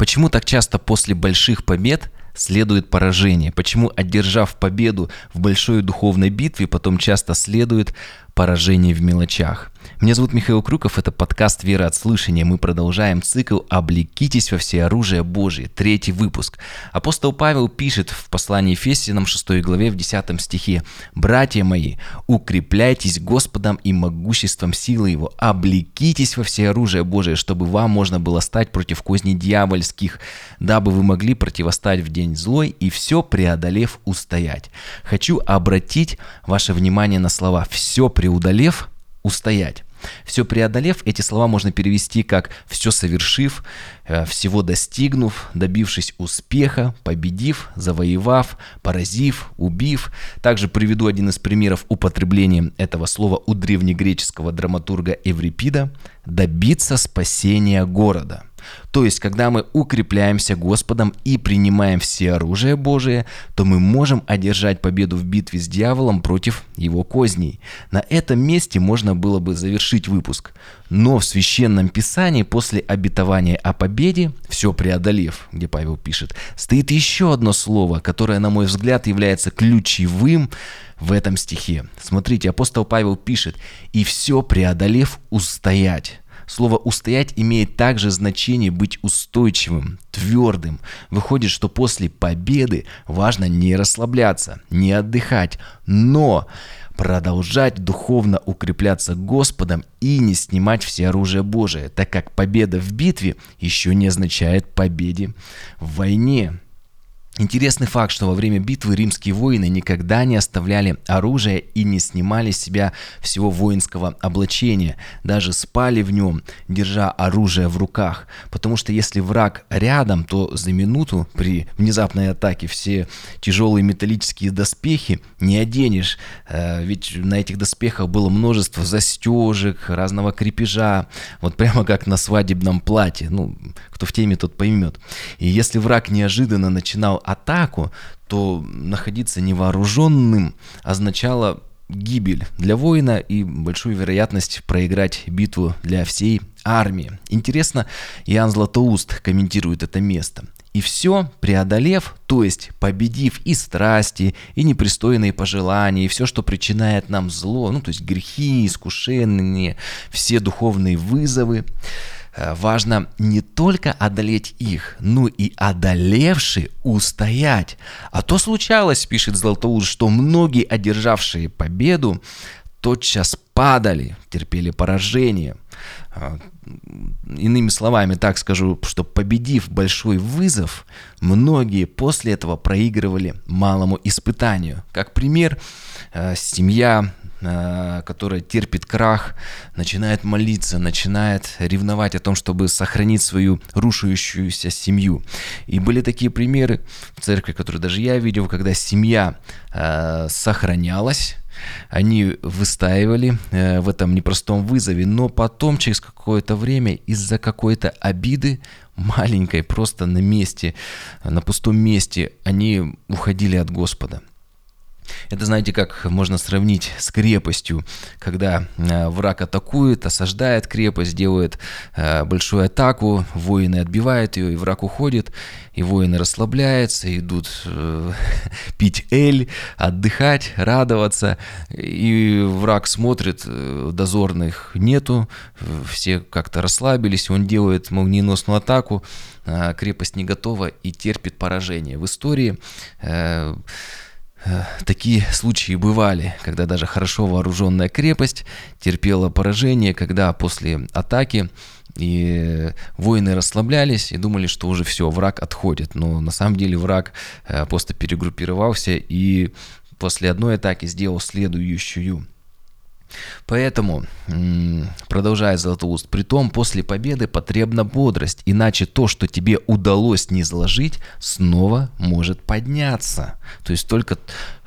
Почему так часто после больших побед следует поражение? Почему, одержав победу в большой духовной битве, потом часто следует поражение в мелочах? Меня зовут Михаил Крюков, это подкаст «Вера от слышания». Мы продолжаем цикл «Облекитесь во все оружие Божие», третий выпуск. Апостол Павел пишет в послании Ефесянам 6 главе в 10 стихе «Братья мои, укрепляйтесь Господом и могуществом силы Его, облекитесь во все оружие Божие, чтобы вам можно было стать против козней дьявольских, дабы вы могли противостать в день злой и все преодолев устоять». Хочу обратить ваше внимание на слова «все преодолев устоять». Все преодолев, эти слова можно перевести как «все совершив», э, «всего достигнув», «добившись успеха», «победив», «завоевав», «поразив», «убив». Также приведу один из примеров употребления этого слова у древнегреческого драматурга Эврипида «добиться спасения города». То есть, когда мы укрепляемся Господом и принимаем все оружие Божие, то мы можем одержать победу в битве с дьяволом против его козней. На этом месте можно было бы завершить выпуск. Но в Священном Писании после обетования о победе, все преодолев, где Павел пишет, стоит еще одно слово, которое, на мой взгляд, является ключевым в этом стихе. Смотрите, апостол Павел пишет, «И все преодолев устоять». Слово «устоять» имеет также значение быть устойчивым, твердым. Выходит, что после победы важно не расслабляться, не отдыхать, но продолжать духовно укрепляться Господом и не снимать все оружие Божие, так как победа в битве еще не означает победе в войне. Интересный факт, что во время битвы римские воины никогда не оставляли оружие и не снимали с себя всего воинского облачения, даже спали в нем, держа оружие в руках, потому что если враг рядом, то за минуту при внезапной атаке все тяжелые металлические доспехи не оденешь, э, ведь на этих доспехах было множество застежек, разного крепежа, вот прямо как на свадебном платье, ну, кто в теме, тот поймет. И если враг неожиданно начинал атаку, то находиться невооруженным означало гибель для воина и большую вероятность проиграть битву для всей армии. Интересно, Иоанн Златоуст комментирует это место. И все, преодолев, то есть победив и страсти, и непристойные пожелания, и все, что причиняет нам зло, ну то есть грехи, искушения, все духовные вызовы, важно не только одолеть их, но и одолевший устоять. А то случалось, пишет Златоуст, что многие, одержавшие победу, тотчас падали, терпели поражение. Э, иными словами, так скажу, что победив большой вызов, многие после этого проигрывали малому испытанию. Как пример, э, семья Э, которая терпит крах, начинает молиться, начинает ревновать о том, чтобы сохранить свою рушающуюся семью. И были такие примеры в церкви, которые даже я видел, когда семья э, сохранялась, они выстаивали э, в этом непростом вызове, но потом через какое-то время из-за какой-то обиды маленькой, просто на месте, на пустом месте, они уходили от Господа. Это, знаете, как можно сравнить с крепостью, когда э, враг атакует, осаждает крепость, делает э, большую атаку, воины отбивают ее, и враг уходит, и воины расслабляются, идут э, пить эль, отдыхать, радоваться, и враг смотрит, дозорных нету, все как-то расслабились, он делает молниеносную атаку, крепость не готова и терпит поражение. В истории такие случаи бывали, когда даже хорошо вооруженная крепость терпела поражение, когда после атаки и воины расслаблялись и думали, что уже все, враг отходит. Но на самом деле враг э, просто перегруппировался и после одной атаки сделал следующую. Поэтому, продолжая Златоуст, при том после победы потребна бодрость, иначе то, что тебе удалось не изложить, снова может подняться. То есть только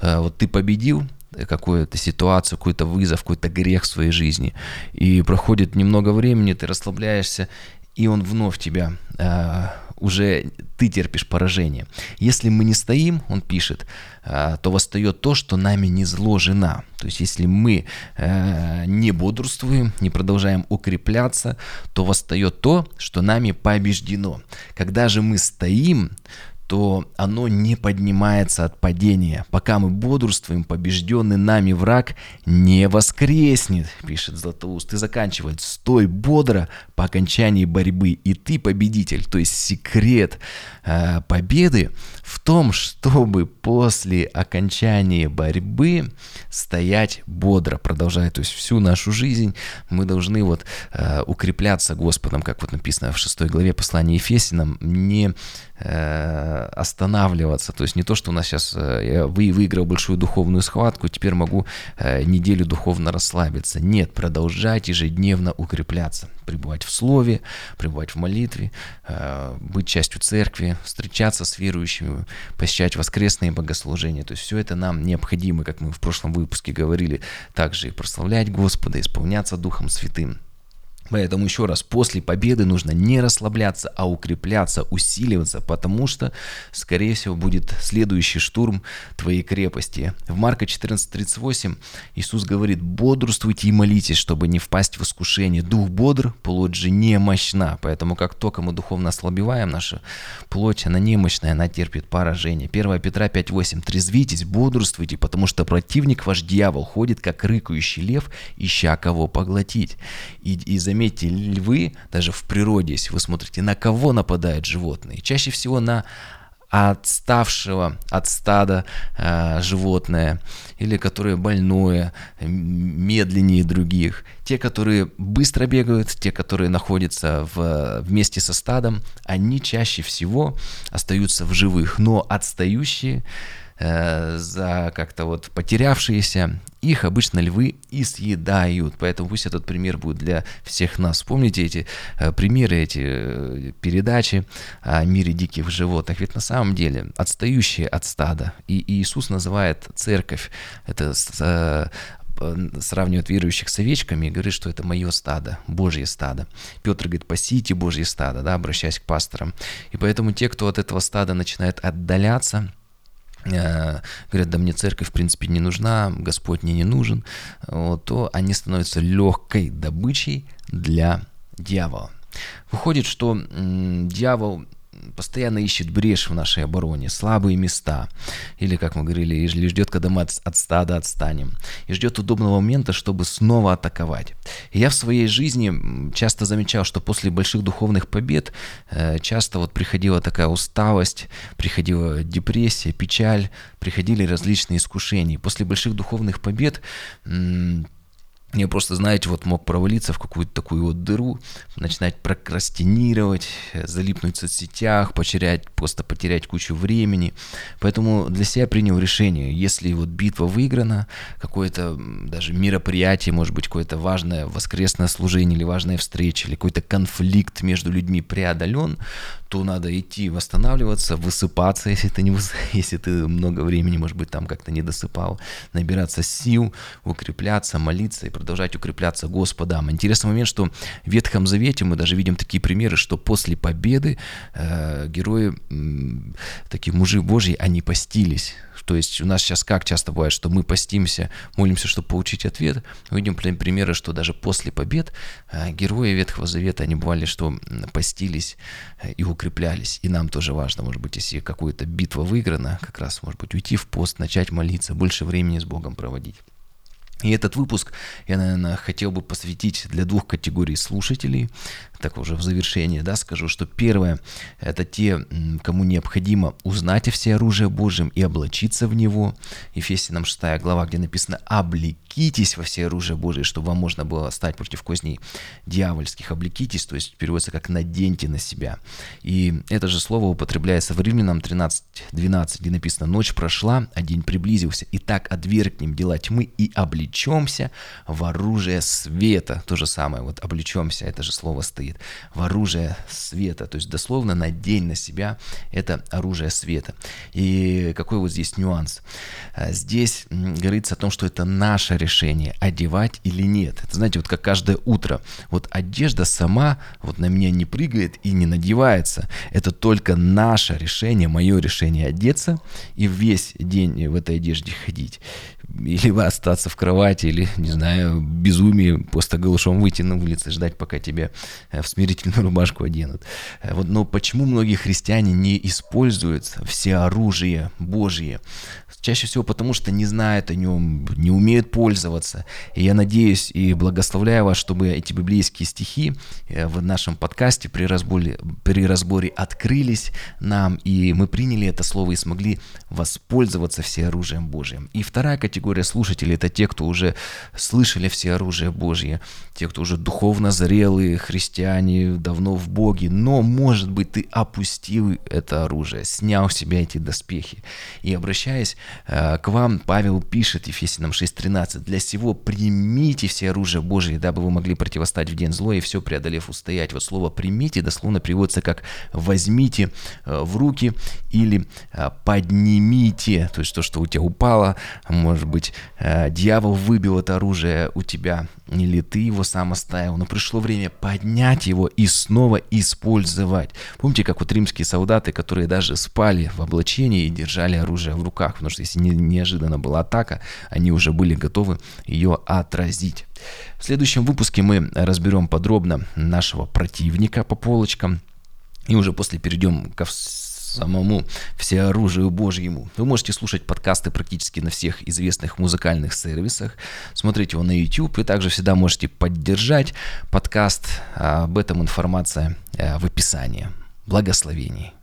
э, вот ты победил, какую-то ситуацию, какой-то вызов, какой-то грех в своей жизни. И проходит немного времени, ты расслабляешься, и он вновь тебя э, уже ты терпишь поражение. Если мы не стоим, он пишет, э, то восстает то, что нами не зложено. То есть если мы э, не бодрствуем, не продолжаем укрепляться, то восстает то, что нами побеждено. Когда же мы стоим, то оно не поднимается от падения. Пока мы бодрствуем, побежденный нами враг не воскреснет, пишет Златоуст. И заканчивает, стой бодро по окончании борьбы, и ты победитель. То есть секрет э, победы в том, чтобы после окончания борьбы стоять бодро, продолжая, то есть всю нашу жизнь мы должны вот э, укрепляться Господом, как вот написано в 6 главе послания Ефесинам, не э, останавливаться, то есть не то, что у нас сейчас э, я вы выиграл большую духовную схватку, теперь могу э, неделю духовно расслабиться. Нет, продолжать ежедневно укрепляться, пребывать в слове, пребывать в молитве, э, быть частью церкви, встречаться с верующими, посещать воскресные богослужения. То есть все это нам необходимо, как мы в прошлом выпуске говорили, также и прославлять Господа, исполняться Духом Святым. Поэтому еще раз, после победы нужно не расслабляться, а укрепляться, усиливаться, потому что, скорее всего, будет следующий штурм твоей крепости. В Марка 14.38 Иисус говорит, бодрствуйте и молитесь, чтобы не впасть в искушение. Дух бодр, плоть же немощна. Поэтому как только мы духовно ослабеваем, наша плоть, она немощная, она терпит поражение. 1 Петра 5.8 Трезвитесь, бодрствуйте, потому что противник ваш дьявол ходит, как рыкающий лев, ища кого поглотить. И, и за заметьте, львы, даже в природе, если вы смотрите, на кого нападают животные? Чаще всего на отставшего от стада э, животное, или которое больное, медленнее других. Те, которые быстро бегают, те, которые находятся в, вместе со стадом, они чаще всего остаются в живых, но отстающие Э, за как-то вот потерявшиеся, их обычно львы и съедают. Поэтому пусть этот пример будет для всех нас. Помните эти э, примеры, эти э, передачи о мире диких животных? Ведь на самом деле отстающие от стада. И Иисус называет церковь, это сравнивает верующих с овечками и говорит, что это мое стадо, Божье стадо. Петр говорит, пасите Божье стадо, да, обращаясь к пасторам. И поэтому те, кто от этого стада начинает отдаляться, говорят, да мне церковь в принципе не нужна, Господь мне не нужен, вот, то они становятся легкой добычей для дьявола. Выходит, что дьявол постоянно ищет брешь в нашей обороне, слабые места. Или, как мы говорили, или ждет, когда мы от, от стада отстанем. И ждет удобного момента, чтобы снова атаковать. И я в своей жизни часто замечал, что после больших духовных побед э, часто вот приходила такая усталость, приходила депрессия, печаль, приходили различные искушения. После больших духовных побед я просто, знаете, вот мог провалиться в какую-то такую вот дыру, начинать прокрастинировать, залипнуть в соцсетях, потерять, просто потерять кучу времени. Поэтому для себя принял решение, если вот битва выиграна, какое-то даже мероприятие, может быть, какое-то важное воскресное служение или важная встреча, или какой-то конфликт между людьми преодолен, то надо идти восстанавливаться, высыпаться, если ты, не выс... если ты много времени, может быть, там как-то не досыпал, набираться сил, укрепляться, молиться и продолжать укрепляться Господом. Интересный момент, что в Ветхом Завете мы даже видим такие примеры, что после победы э, герои, э, такие мужи Божьи, они постились, то есть у нас сейчас как часто бывает, что мы постимся, молимся, чтобы получить ответ. Видим примеры, что даже после побед э, герои Ветхого Завета, они бывали, что постились э, и укреплялись. И нам тоже важно, может быть, если какая-то битва выиграна, как раз, может быть, уйти в пост, начать молиться, больше времени с Богом проводить. И этот выпуск я, наверное, хотел бы посвятить для двух категорий слушателей. Так уже в завершение да, скажу, что первое – это те, кому необходимо узнать о всеоружии Божьем и облачиться в него. Ефесянам 6 глава, где написано «облекитесь во всеоружие Божие, чтобы вам можно было стать против козней дьявольских». «Облекитесь», то есть переводится как «наденьте на себя». И это же слово употребляется в Римлянам 13.12, где написано «Ночь прошла, а день приблизился. Итак, отвергнем дела тьмы и облечемся в оружие света». То же самое, вот «облечемся», это же слово стоит говорит, в оружие света. То есть дословно надень на себя это оружие света. И какой вот здесь нюанс? А, здесь говорится о том, что это наше решение, одевать или нет. Это, знаете, вот как каждое утро. Вот одежда сама вот на меня не прыгает и не надевается. Это только наше решение, мое решение одеться и весь день в этой одежде ходить или остаться в кровати, или, не знаю, безумие, просто голышом выйти на улицу, ждать, пока тебя э, в смирительную рубашку оденут. Э, вот, но почему многие христиане не используют все оружие Божье? Чаще всего потому, что не знают о нем, не умеют пользоваться. И я надеюсь и благословляю вас, чтобы эти библейские стихи э, в нашем подкасте при разборе, при разборе открылись нам, и мы приняли это слово и смогли воспользоваться всеоружием Божьим. И вторая категория слушателей – это те, кто уже слышали все оружие Божье, те, кто уже духовно зрелые христиане, давно в Боге, но, может быть, ты опустил это оружие, снял с себя эти доспехи. И обращаясь э, к вам, Павел пишет Ефесянам 6.13, «Для сего примите все оружие Божие, дабы вы могли противостать в день злой и все преодолев устоять». Вот слово «примите» дословно переводится как «возьмите э, в руки» или э, «поднимите», то есть то, что у тебя упало, может быть, э, дьявол выбил это оружие у тебя, или ты его сам оставил, но пришло время поднять его и снова использовать. Помните, как вот римские солдаты, которые даже спали в облачении и держали оружие в руках, потому что если не, неожиданно была атака, они уже были готовы ее отразить. В следующем выпуске мы разберем подробно нашего противника по полочкам, и уже после перейдем ко самому всеоружию Божьему. Вы можете слушать подкасты практически на всех известных музыкальных сервисах, смотреть его на YouTube, и также всегда можете поддержать подкаст. Об этом информация э, в описании. Благословений.